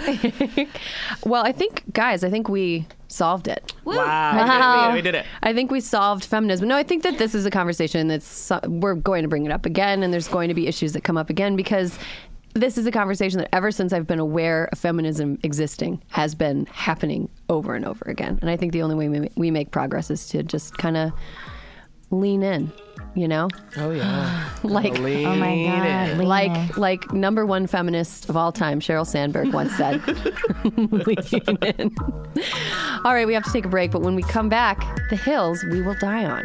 well, I think guys, I think we solved it. Wow. We did it. We did it. I think we solved feminism. No, I think that this is a conversation that's we're going to bring it up again, and there's going to be issues that come up again because this is a conversation that ever since I've been aware of feminism existing has been happening over and over again. And I think the only way we, we make progress is to just kind of lean in, you know, Oh, yeah. like Lean Oh my god, lean like like number one feminist of all time, Sheryl Sandberg once said. Lean in. All right, we have to take a break, but when we come back, the hills we will die on.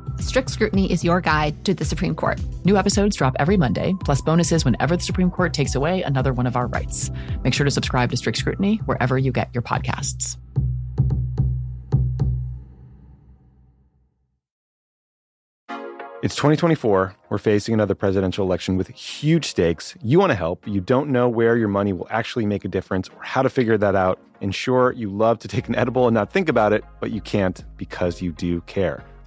Strict Scrutiny is your guide to the Supreme Court. New episodes drop every Monday, plus bonuses whenever the Supreme Court takes away another one of our rights. Make sure to subscribe to Strict Scrutiny wherever you get your podcasts. It's 2024. We're facing another presidential election with huge stakes. You want to help. You don't know where your money will actually make a difference or how to figure that out. And sure, you love to take an edible and not think about it, but you can't because you do care.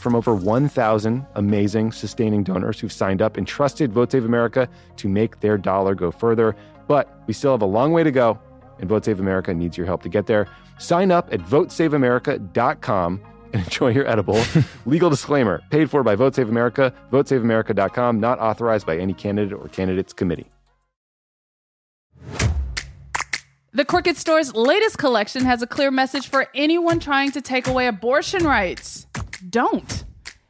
From over 1,000 amazing sustaining donors who've signed up and trusted Vote Save America to make their dollar go further. But we still have a long way to go, and Vote Save America needs your help to get there. Sign up at votesaveamerica.com and enjoy your edible. Legal disclaimer paid for by Vote Save America, votesaveamerica.com, not authorized by any candidate or candidates committee. The Crooked Store's latest collection has a clear message for anyone trying to take away abortion rights. Don't.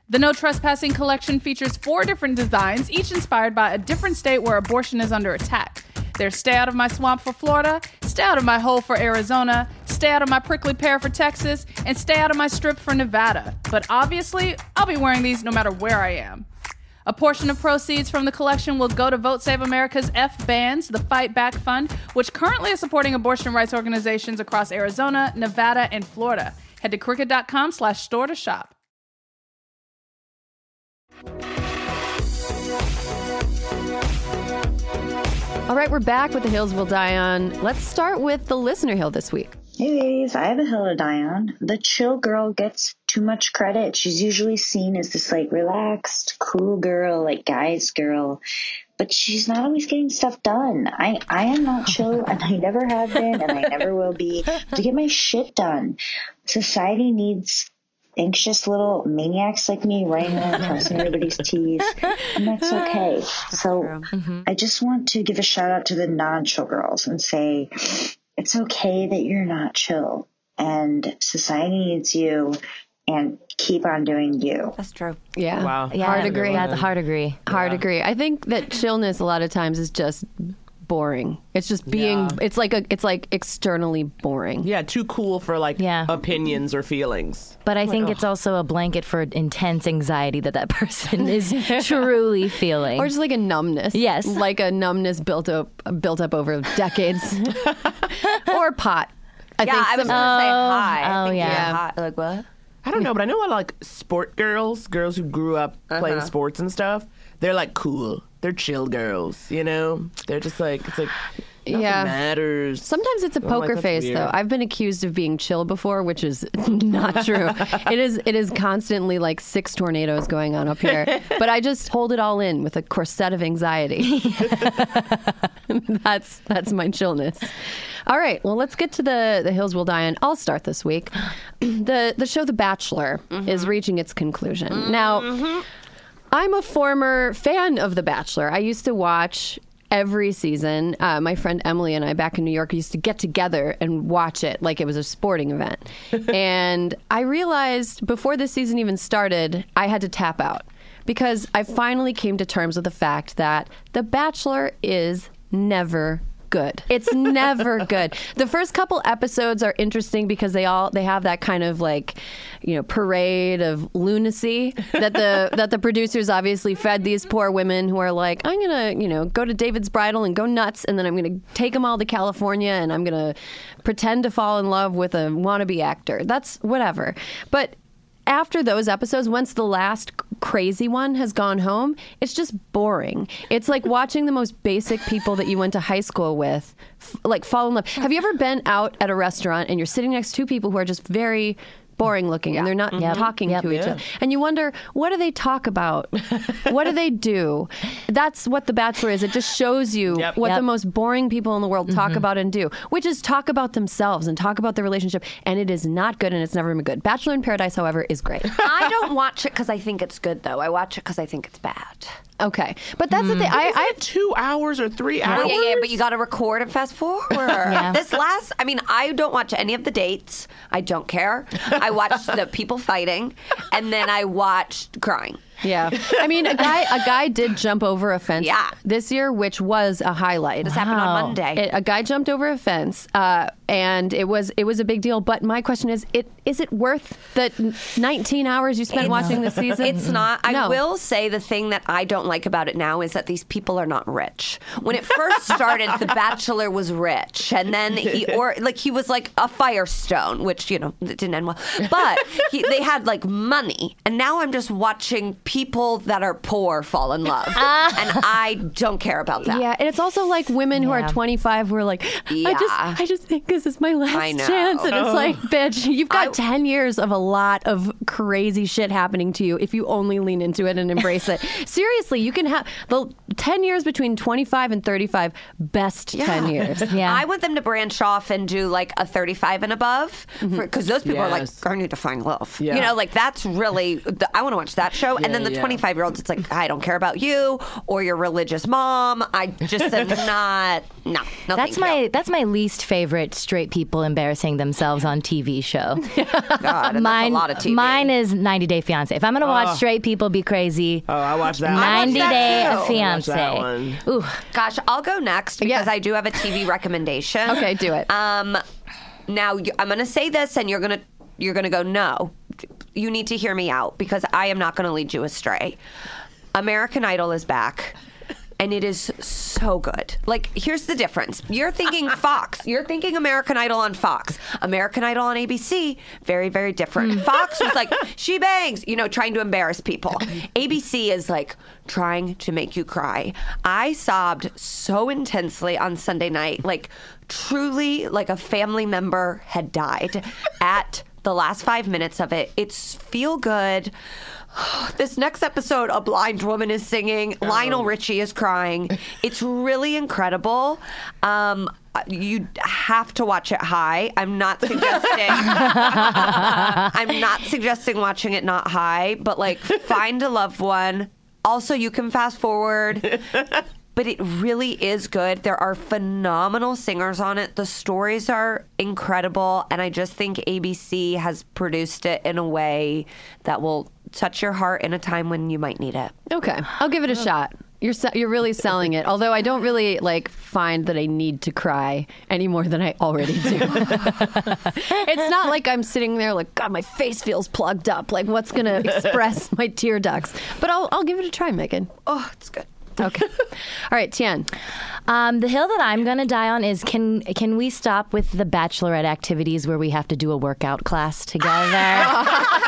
The No Trespassing collection features four different designs, each inspired by a different state where abortion is under attack. There's Stay Out of My Swamp for Florida, Stay Out of My Hole for Arizona, Stay Out of My Prickly Pear for Texas, and Stay Out of My Strip for Nevada. But obviously, I'll be wearing these no matter where I am. A portion of proceeds from the collection will go to Vote Save America's F Bands, the Fight Back Fund, which currently is supporting abortion rights organizations across Arizona, Nevada, and Florida. Head to crooked.com slash store to shop. All right, we're back with the hills we'll die on. Let's start with the listener hill this week. Hey ladies, I have a hill to die on. The chill girl gets too much credit. She's usually seen as this like relaxed, cool girl, like guy's girl, but she's not always getting stuff done. I I am not chill, and I never have been, and I never will be to get my shit done. Society needs anxious little maniacs like me running around crossing everybody's T's, and that's okay. So mm-hmm. I just want to give a shout out to the non-chill girls and say it's okay that you're not chill and society needs you and keep on doing you. That's true. Yeah. Wow. Yeah, Hard agree. Yeah, the hard agree. Hard agree. I think that chillness a lot of times is just boring. It's just being. It's like a. It's like externally boring. Yeah, too cool for like Yeah. opinions or feelings. But I think it's also a blanket for intense anxiety that that person is truly feeling. Or just like a numbness. Yes. Like a numbness built up built up over decades. or pot. I yeah, think I was some- gonna say hi. I oh, think yeah. hot. Like what? I don't know, but I know a lot of like sport girls, girls who grew up playing Uh-huh. sports and stuff. They're like cool. They're chill girls, you know? They're just like it's like nothing Yeah. matters. Sometimes it's a I'm poker face, weird. though. I've been accused of being chill before, which is not true. it is. It is constantly like six tornadoes going on up here, but I just hold it all in with a corset of anxiety. that's that's my chillness. All right, well, let's get to the the hills will die on. I'll start this week. the The show The Bachelor is mm-hmm. reaching its conclusion mm-hmm. now. I'm a former fan of The Bachelor. I used to watch every season. Uh, my friend Emily and I back in New York used to get together and watch it like it was a sporting event. and I realized before this season even started, I had to tap out because I finally came to terms with the fact that The Bachelor is never good. It's never good. The first couple episodes are interesting because they all they have that kind of like, you know, parade of lunacy that the that the producers obviously fed these poor women who are like, I'm to, you know, go to David's bridal and go nuts and then I'm to take them all to California and I'm to pretend to fall in love with a wannabe actor. That's whatever. But after those episodes, once the last crazy one has gone home, it's just boring. It's like watching the most basic people that you went to high school with, f- like fall in love. Have you ever been out at a restaurant and you're sitting next to two people who are just very boring looking and they're not mm-hmm. talking to each Yeah. other. And you wonder what do they talk about? What do they do? That's what the bachelor is. It just shows you Yep. what the most boring people in the world talk mm-hmm. about and do which is talk about themselves and talk about their relationship and it is not good and it's never been good. Bachelor in paradise however is great. I don't watch it because I think it's good, though. I watch it because I think it's bad. Okay, but that's the thing. Hmm. I, Isn't I two hours or three hours? Oh, yeah, yeah, but you got to record and fast forward. This last, I mean, I don't watch any of the dates. I don't care. I watched the people fighting, and then I watched crying. Yeah. I mean, a guy a guy did jump over a fence Yeah. this year, which was a highlight. This happened on Monday. It, a guy jumped over a fence, uh, and it was it was a big deal. But my question is, it is it worth the 19 hours you spent watching the season? It's not. I No. will say the thing that I don't like about it now is that these people are not rich. When it first started, The Bachelor was rich, and then he or like he was like a Firestone, which you know it didn't end well. But he, they had like money, and now I'm just watching people that are poor fall in love, ah. and I don't care about that. Yeah, and it's also like women who are 25 who are like, I just, I just think this is my last know. chance, and it's like, oh. bitch, you've got I- 10 years of a lot of crazy shit happening to you if you only lean into it and embrace it. Seriously, you can have the 10 years between 25 and 35, best 10 years. Yeah. I want them to branch off and do like a 35 and above mm-hmm. because those people are like, Yes. I need to find love. Yeah. You know, like that's really, the, I want to watch that show. and then the yeah. 25 year olds, it's like, I don't care about you or your religious mom. I just am not, no, no. That's my you. that's my least favorite straight people embarrassing themselves on TV show. God, and mine, that's a lot of TV. mine is 90 Day Fiance. If I'm gonna watch straight people be crazy, Oh, I watch that. 90 that Day too. Fiance. that. Ooh, Gosh, I'll go next because Yeah. I do have a TV recommendation. Okay, do it. Um, now I'm going to say this, and you're going to you're going to go no. You need to hear me out because I am not going to lead you astray. American Idol is back. And it is so good. Like, here's the difference. You're thinking Fox. You're thinking American Idol on Fox. American Idol on ABC, very, very different. Mm. Fox was like, she bangs, you know, trying to embarrass people. Mm-hmm. ABC is like trying to make you cry. I sobbed so intensely on Sunday night, like, truly like a family member had died at the last five minutes of it. It's feel good. This next episode, a blind woman is singing. Lionel Richie is crying. It's really incredible. Um, you have to watch it high. I'm not suggesting. I'm not suggesting watching it not high, but like find a loved one. Also, you can fast forward. But it really is good. There are phenomenal singers on it. The stories are incredible. And I just think ABC has produced it in a way that will touch your heart in a time when you might need it. Okay, I'll give it a oh. shot. You're se- you're really selling it. Although I don't really like find that I need to cry any more than I already do. it's not like I'm sitting there like God, my face feels plugged up. Like what's gonna express my tear ducts? But I'll I'll give it a try, Megan. Oh, it's good. Okay. All right, Tien. Um, the hill that I'm gonna die on is can can we stop with the bachelorette activities where we have to do a workout class together?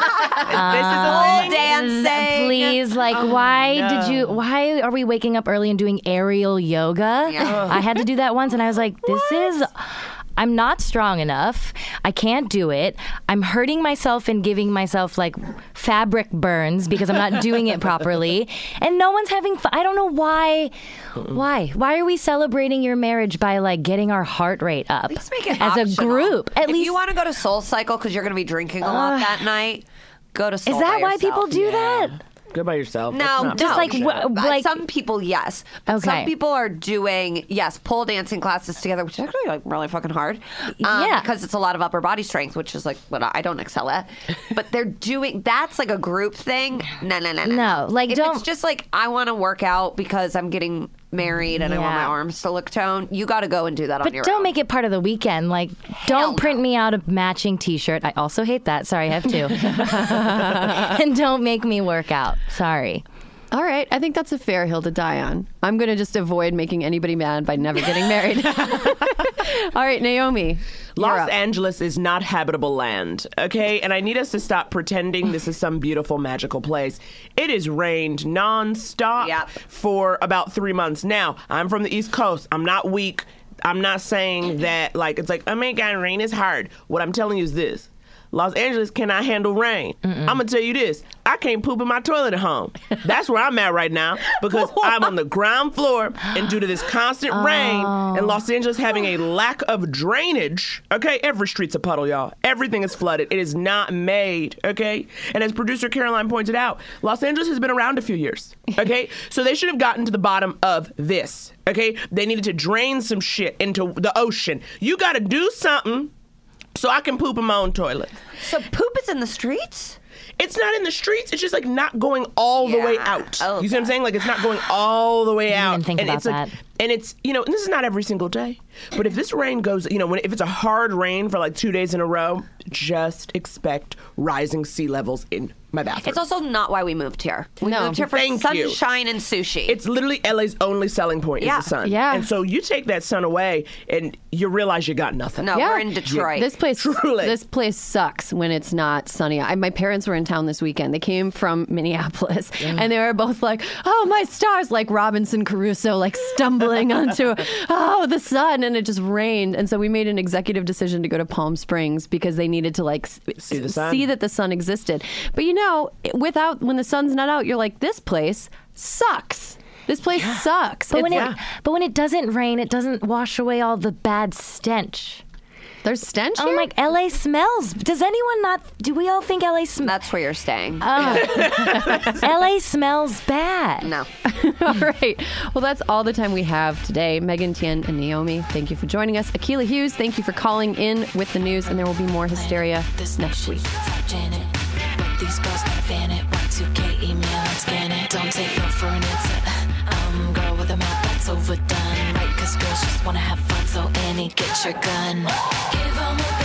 this is a dancing. Please, like, why no. did you? Why are we waking up early and doing aerial yoga? Yeah. I had to do that once, and I was like, this is. I'm not strong enough. I can't do it. I'm hurting myself and giving myself like fabric burns because I'm not doing it properly. And no one's having fun. I don't know why. Why? Why are we celebrating your marriage by like getting our heart rate up Let's make it as a optional. group? At if least you want to go to Soul Cycle because you're going to be drinking a lot that night, go to Soul Cycle. is that why people do that? Go by yourself. That's No, not just like bullshit. w- like some people, yes. But Okay. Some people are doing yes pole dancing classes together, which is actually like really fucking hard. Um, Yeah. because it's a lot of upper body strength, which is like what I don't excel at. But they're doing that's like a group thing. No, no, no, no. No, like, if don't- It's just like I want to work out because I'm getting married and I want my Yeah. arms to look toned. You got to go and do that on But your don't own. make it part of the weekend. Like, don't print me out a matching T-shirt. I also hate that. Sorry, I have two. and don't make me work out. Sorry. All right, I think that's a fair hill to die on. I'm going to just avoid making anybody mad by never getting married. All right, Naomi. Los. Angeles is not habitable land, okay? And I need us to stop pretending this is some beautiful, magical place. It has rained nonstop Yep. for about three months. Now, I'm from the East Coast. I'm not weak. I'm not saying that, like, it's like, oh my God, rain is hard. What I'm telling you is this. Los Angeles cannot handle rain. I'm gonna tell you this: I can't poop in my toilet at home. That's where I'm at right now because I'm on the ground floor, and due to this constant rain oh. and Los Angeles having a lack of drainage, okay, every street's a puddle, y'all. Everything is flooded. It is not made, okay. And as producer Caroline pointed out, Los Angeles has been around a few years, okay. so they should have gotten to the bottom of this, okay. They needed to drain some shit into the ocean. You got to do something so I can poop in my own toilet. so poop is in the streets. It's not in the streets. It's just like not going all the way out. Oh, you see what I'm saying? Like it's not going all the way out. and about it's like, that. And it's you know, and this is not every single day. But if this rain goes, you know, when if it's a hard rain for like two days in a row, just expect rising sea levels in my bathroom. It's also not why we moved here. We No. moved here for Thank you. sunshine and sushi. it's literally LA's only selling point Yeah. is the sun. Yeah. And so you take that sun away, and you realize you got nothing. no, Yeah. we're in Detroit. This place, Truly. this place sucks when it's not sunny. I, my parents were in town this weekend. They came from Minneapolis, and they were both like, "Oh my stars!" Like Robinson Crusoe, like stumbling onto, "Oh the sun," and it just rained. And so we made an executive decision to go to Palm Springs because they needed to like s- See the sun. see that the sun existed. But you know, without when the sun's not out, you're like, "This place sucks." This place sucks. But when It's- it but when it doesn't rain, it doesn't wash away all the bad stench. There's stench Oh here. my! LA smells. Does anyone not? Do we all think LA smells? That's where you're staying. Oh. LA smells bad. no. all right. Well, that's all the time we have today. Megan Tien and Naomi, thank you for joining us. Akilah Hughes, thank you for calling in with the news, and there will be more hysteria this next week. Janet. What these girls gotta fan it. Y2K email and scan it. Don't take no for an answer. Girl with a mouth that's overdone. Right, cause girls just wanna have fun. So Annie, get your gun.